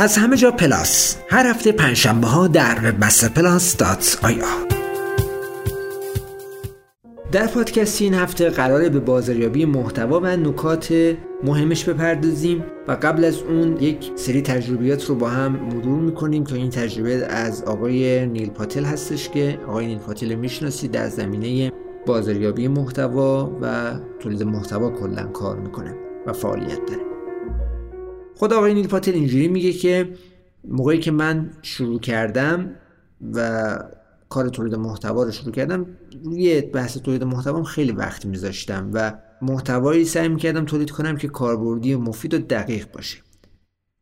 از همه جا پلاس. هر هفته پنجشنبه ها در وبمستر پلاس dot ir در پادکست این هفته قراره به بازاریابی محتوا و نکات مهمش بپردازیم و قبل از اون یک سری تجربیات رو با هم مرور می‌کنیم که این تجربه از آقای نیل پاتل هستش که آقای نیل پاتل می‌شناسید در زمینه بازاریابی محتوا و تولید محتوا کلا کار می‌کنه و فعالیت داره. خود آقای نیل پاتل اینجوری میگه که موقعی که من شروع کردم و کار تولید محتوا رو شروع کردم روی بحث تولید محتوا خیلی وقت میذاشتم و محتوایی سعی می‌کردم تولید کنم که کاربردی و مفید و دقیق باشه.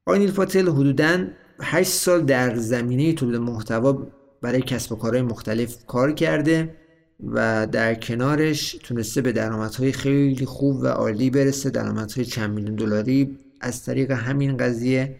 آقای نیل پاتل حدودا 8 سال در زمینه تولید محتوا برای کسب و کارهای مختلف کار کرده و در کنارش تونسته به درآمدهای خیلی خوب و عالی برسه درآمدهای چند میلیون دلاری از طریق همین قضیه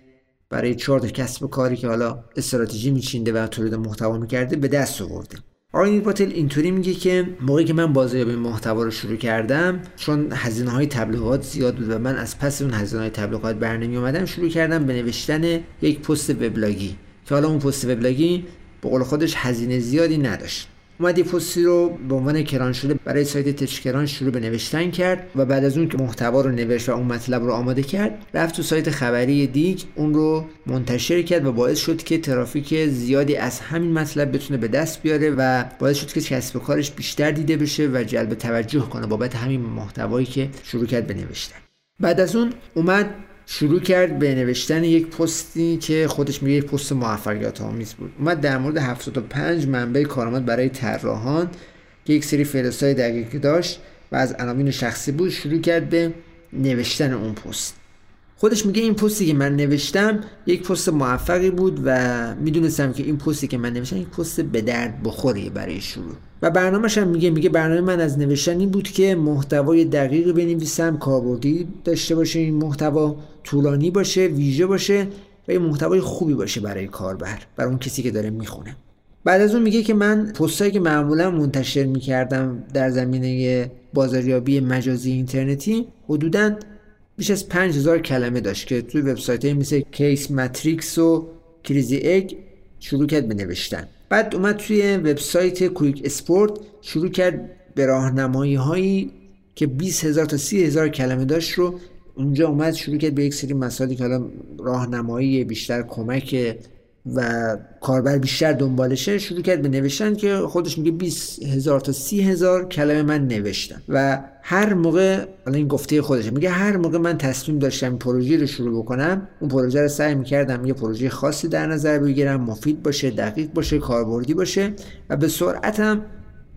برای چهار کسب کاری که حالا استراتژی میچینده و تولید محتوا می‌کرده به دست آورده آقای نیرپاتل اینطوری میگه که موقعی که من بازاریابی محتوا رو شروع کردم چون هزینه های تبلیغات زیاد بود و من از پس اون هزینه های تبلیغات برنمی اومدم شروع کردم به نوشتن یک پست وبلاگی. که حالا اون پست وبلاگی به قول خودش هزینه زیادی نداشت. اومد پستی رو به عنوان کران شده برای سایت تچکران شروع به نوشتن کرد و بعد از اون که محتوا رو نوشت و اون مطلب رو آماده کرد رفت تو سایت خبری دیگ اون رو منتشر کرد و باعث شد که ترافیک زیادی از همین مطلب بتونه به دست بیاره و باعث شد که کسب کارش بیشتر دیده بشه و جلب توجه کنه بابت همین محتوایی که شروع کرد به نوشتن. بعد از اون اومد شروع کرد به نوشتن یک پستی که خودش میگه یک پست موفقیت آمیز بود. اومد در مورد 75 منبع کارآمد برای طراحان که یک سری فهرست‌های دقیقی داشت و از عناوین شخصی بود شروع کرد به نوشتن اون پست. خودش میگه این پستی که من نوشتم یک پست موفقی بود و می‌دونستم که این پستی که من نوشتم یک پست به درد بخوری برای شروع. و برنامهش هم میگه میگه برنامه من از نوشتن این بود که محتوای دقیقی بنویسم کاربردی داشته باشه این محتوا طولانی باشه ویژه باشه و یه محتوای خوبی باشه برای کاربر برای اون کسی که داره می‌خونه. بعد از اون میگه که من پستایی که معمولا منتشر می‌کردم در زمینه بازاریابی مجازی اینترنتی حدوداً بیش از 5000 کلمه داشت که توی وبسایت های مثل کیس ماتریکس و کریزی اگ شروع کرد به نوشتن. بعد اومد توی وبسایت کویک اسپورت شروع کرد به راهنمایی هایی که 20 هزار تا 30 هزار کلمه داشت رو اونجا اومد شروع کرد به یک سری مسائلی که حالا راهنمایی بیشتر کمک و کاربر بیشتر دنبالشه شروع کرد به نوشتن که خودش میگه 20 هزار تا 30 هزار کلمه من نوشتم. و هر موقع حالا این گفته خودشه میگه هر موقع من تصمیم داشتم پروژه رو شروع بکنم اون پروژه رو سعی می‌کردم یه پروژه خاصی در نظر بگیرم مفید باشه دقیق باشه کاربردی باشه و به سرعتم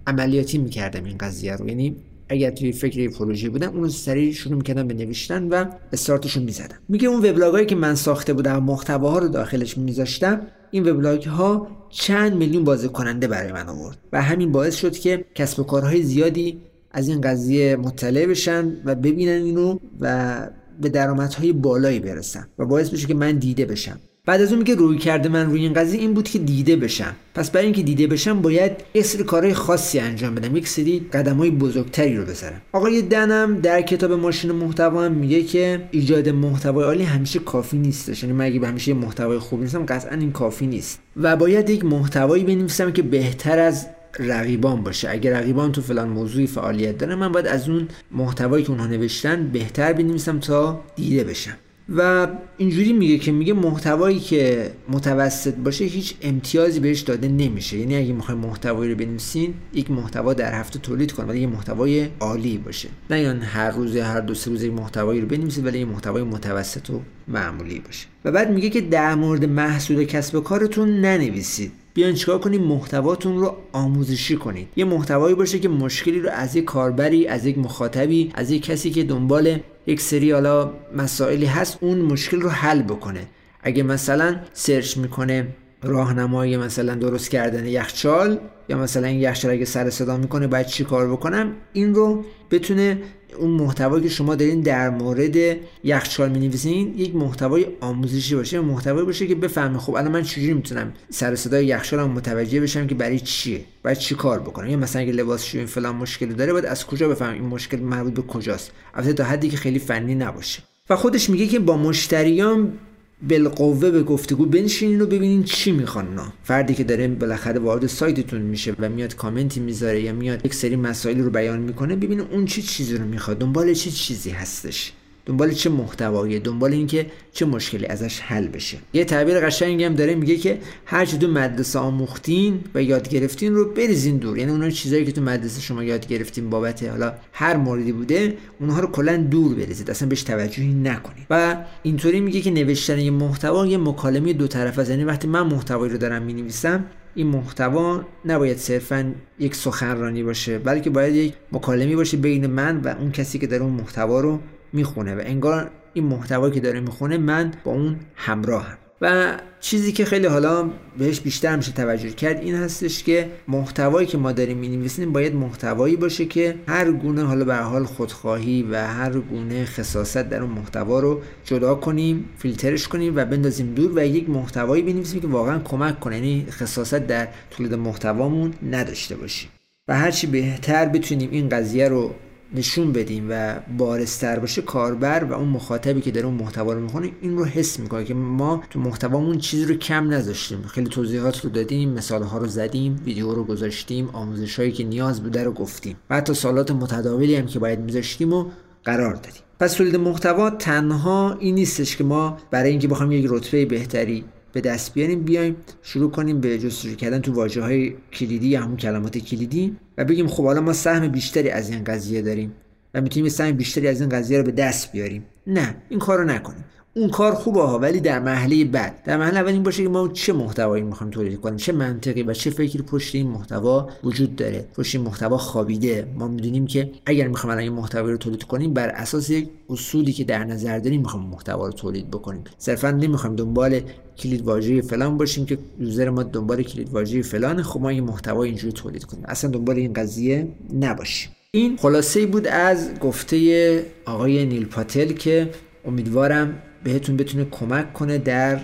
عملیاتی می‌کردم این قضیه رو. یعنی اگر توی فکر پروژه بودم اون رو سریع شروع می‌کردم به نوشتن و استارتش رو می‌زدم. میگه اون وبلاگایی که من ساخته بودم محتواها رو داخلش میذاشتم این وبلاگ ها چند میلیون بازه کننده برای من آورد و همین باعث شد که کسب و کارهای زیادی از این قضیه مطلع بشن و ببینن اینو و به درآمدهای بالایی برسن و باعث بشه که من دیده بشم. بعد از اون میگه روی کرده من روی این قضیه این بود که دیده بشم. پس برای اینکه دیده بشم باید یه سری کارهای خاصی انجام بدم. یک سری قدم های بزرگتری رو بذارم. آقای دنم در کتاب ماشین محتوا هم میگه که ایجاد محتوای عالی همیشه کافی نیستش. یعنی من اگه همیشه محتوای خوب نیستم قطعا این کافی نیست. و باید یک محتوایی بنویسم که بهتر از رقیبان باشه. اگر رقیبان تو فلان موضوعی فعالیت دارن من باید از اون محتوایی که اونها نوشتن بهتر بنویسم تا دیده بشم. و اینجوری میگه که میگه محتوایی که متوسط باشه هیچ امتیازی بهش داده نمیشه. یعنی اگه می‌خوایم محتوایی رو بنویسین یک محتوا در هفته تولید کن ولی یه محتوای عالی باشه. نه یعنی هر روز هر دو سه روز محتوایی رو بنویسید ولی یه محتوای متوسط و معمولی باشه. و بعد میگه که در مورد محصول کسب کارتون ننویسید. بیان چیکار کنید محتواتون رو آموزشی کنید. یه محتوایی باشه که مشکلی رو از یک کاربری از یک مخاطبی از یک کسی که دنبال یک سری حالا مسائلی هست اون مشکل رو حل بکنه. اگه مثلا سرچ می‌کنه راهنمایی مثلا درست کردن یخچال یا مثلا یخچال اگه سر صدا می‌کنه باید چی کار بکنم؟ این رو بتونه اون محتوایی که شما دارین در مورد یخچال می‌نویسین یک محتوای آموزشی باشه محتوایی باشه که بفهمه خب الان من چجوری می‌تونم سر صدای یخچالم متوجه بشم که برای چیه؟ باید چی کار بکنم؟ یا مثلا اگه لباس این فلان مشکلی داره باید از کجا بفهمم این مشکل مربوط به کجاست؟ البته تا حدی که خیلی فنی نباشه. و خودش میگه که با مشتریان بالقوه به گفتگو بنشینین و ببینین چی می‌خوان نه فردی که داره بالاخره وارد سایتتون میشه و میاد کامنتی می‌ذاره یا میاد یک سری مسائل رو بیان می‌کنه ببینین اون چی چیزی رو می‌خواد دنبال چه چیزی هستش. دنبال چه محتوایی دنبال اینکه چه مشکلی ازش حل بشه. یه تعبیر قشنگی هم داره میگه که هر چی تو مدرسه آموختین و یاد گرفتین رو بریزین دور. یعنی اون چیزایی که تو مدرسه شما یاد گرفتین بابت حالا هر موردی بوده اونها رو کلا دور بریزید. اصلا بهش توجهی نکنید. و اینطوری میگه که نوشتن یه محتوا یه مکالمه دو طرفه است. یعنی وقتی من محتوایی رو دارم می‌نویسم این محتوا نباید صرفا یک سخنرانی باشه بلکه باید یک مکالمه باشه بین من و اون کسی که داره اون محتوا رو می‌خونه و انگار این محتوایی که داره می‌خونه من با اون همراهم. و چیزی که خیلی حالا بهش بیشتر میشه توجه کرد این هستش که محتوایی که ما داریم می‌نویسیم باید محتوایی باشه که هر گونه حالا به حال خودخواهی و هر گونه خصاصت در اون محتوا رو جدا کنیم فیلترش کنیم و بندازیم دور و یک محتوایی بنویسیم که واقعا کمک کنه یعنی خصاصت در تولید محتوامون نداشته باشیم. و هرچی بهتر بتونیم این قضیه رو نشون بدیم و بارستر باشه کاربر و اون مخاطبی که داره اون محتوا رو می‌خونه این رو حس می‌کنه که ما تو محتوامون چیزی رو کم نذاشتیم. خیلی توضیحات رو دادیم مثال ها رو زدیم ویدیو رو گذاشتیم آموزش هایی که نیاز بوده رو گفتیم و حتی سالات متداولی هم که باید میذاشتیم و قرار دادیم. پس تولید محتوا تنها این نیستش که ما برای اینکه بخوایم یک رتبه بهتری به دست بیاریم بیایم شروع کنیم به جستجو کردن تو واژه های کلیدی یا همون کلمات کلیدی. و بگیم خب حالا ما سهم بیشتری از این قضیه داریم و می‌تونیم سهم بیشتری از این قضیه رو به دست بیاریم. نه این کارو نکنیم. اون کار خوبه ها ولی در مرحله بعد. در مرحله اول این باشه که ما چه محتوایی می‌خوایم تولید کنیم؟ چه منطقی و چه فکری پشت این محتوا وجود داره؟ پشت این محتوا خوابیده. ما می‌دونیم که اگر می‌خوایم الان این محتوایی رو تولید کنیم بر اساس یک اصولی که در نظر داریم می‌خوایم محتوا رو تولید بکنیم. صرفا نمی‌خوایم دنبال کلید واژه فلان باشیم که یوزر ما دنبال کلید واژه فلان خب ما این محتوا اینجوری تولید کنیم. اصلا دنبال این قضیه نباشیم. این خلاصه بود از گفته آقای نیل پاتل که امیدوارم بهتون بتونه کمک کنه در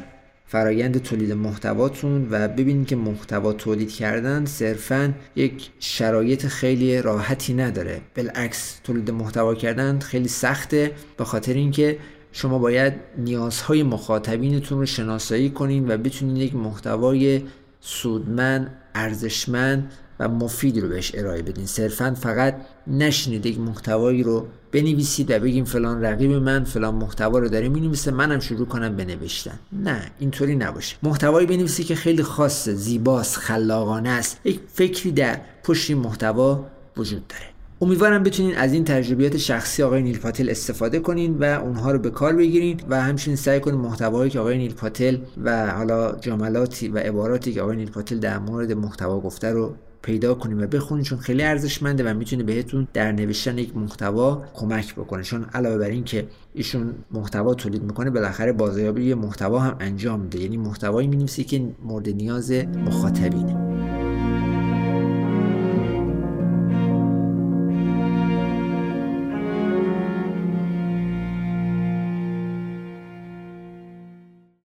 فرایند تولید محتواتون و ببینید که محتوا تولید کردن صرفا یک شرایط خیلی راحتی نداره. بالعکس تولید محتوا کردن خیلی سخته به خاطر اینکه شما باید نیازهای مخاطبینتون رو شناسایی کنین و بتونید یک محتوای سودمند ارزشمند و مفید رو بهش ارائه بدین. صرفا فقط نشینید یک محتوایی رو بنویسید و بگیم فلان رقیب من فلان محتوا رو داره. می‌نویسه منم شروع کنم بنوشتن نه اینطوری نباشه. محتوایی بنویسی که خیلی خاصه زیباست خلاقانه است. یک فکری در پشت این محتوا وجود داره. امیدوارم بتونین از این تجربیات شخصی آقای نیل پاتل استفاده کنین و اونها رو به کار بگیرین و همچنین سعی کنین محتوایی که آقای نیل پاتل و حالا جملاتی و عباراتی که آقای نیل پاتل در مورد محتوا گفته رو پیدا کنیم و بخونیم چون خیلی ارزشمنده و می‌تونه بهتون در نوشتن یک محتوا کمک بکنه. چون علاوه بر این که ایشون محتوا تولید می‌کنه بالاخره بازاریابی محتوا هم انجام میده. یعنی محتوایی می‌نویسی که مورد نیاز مخاطبینه.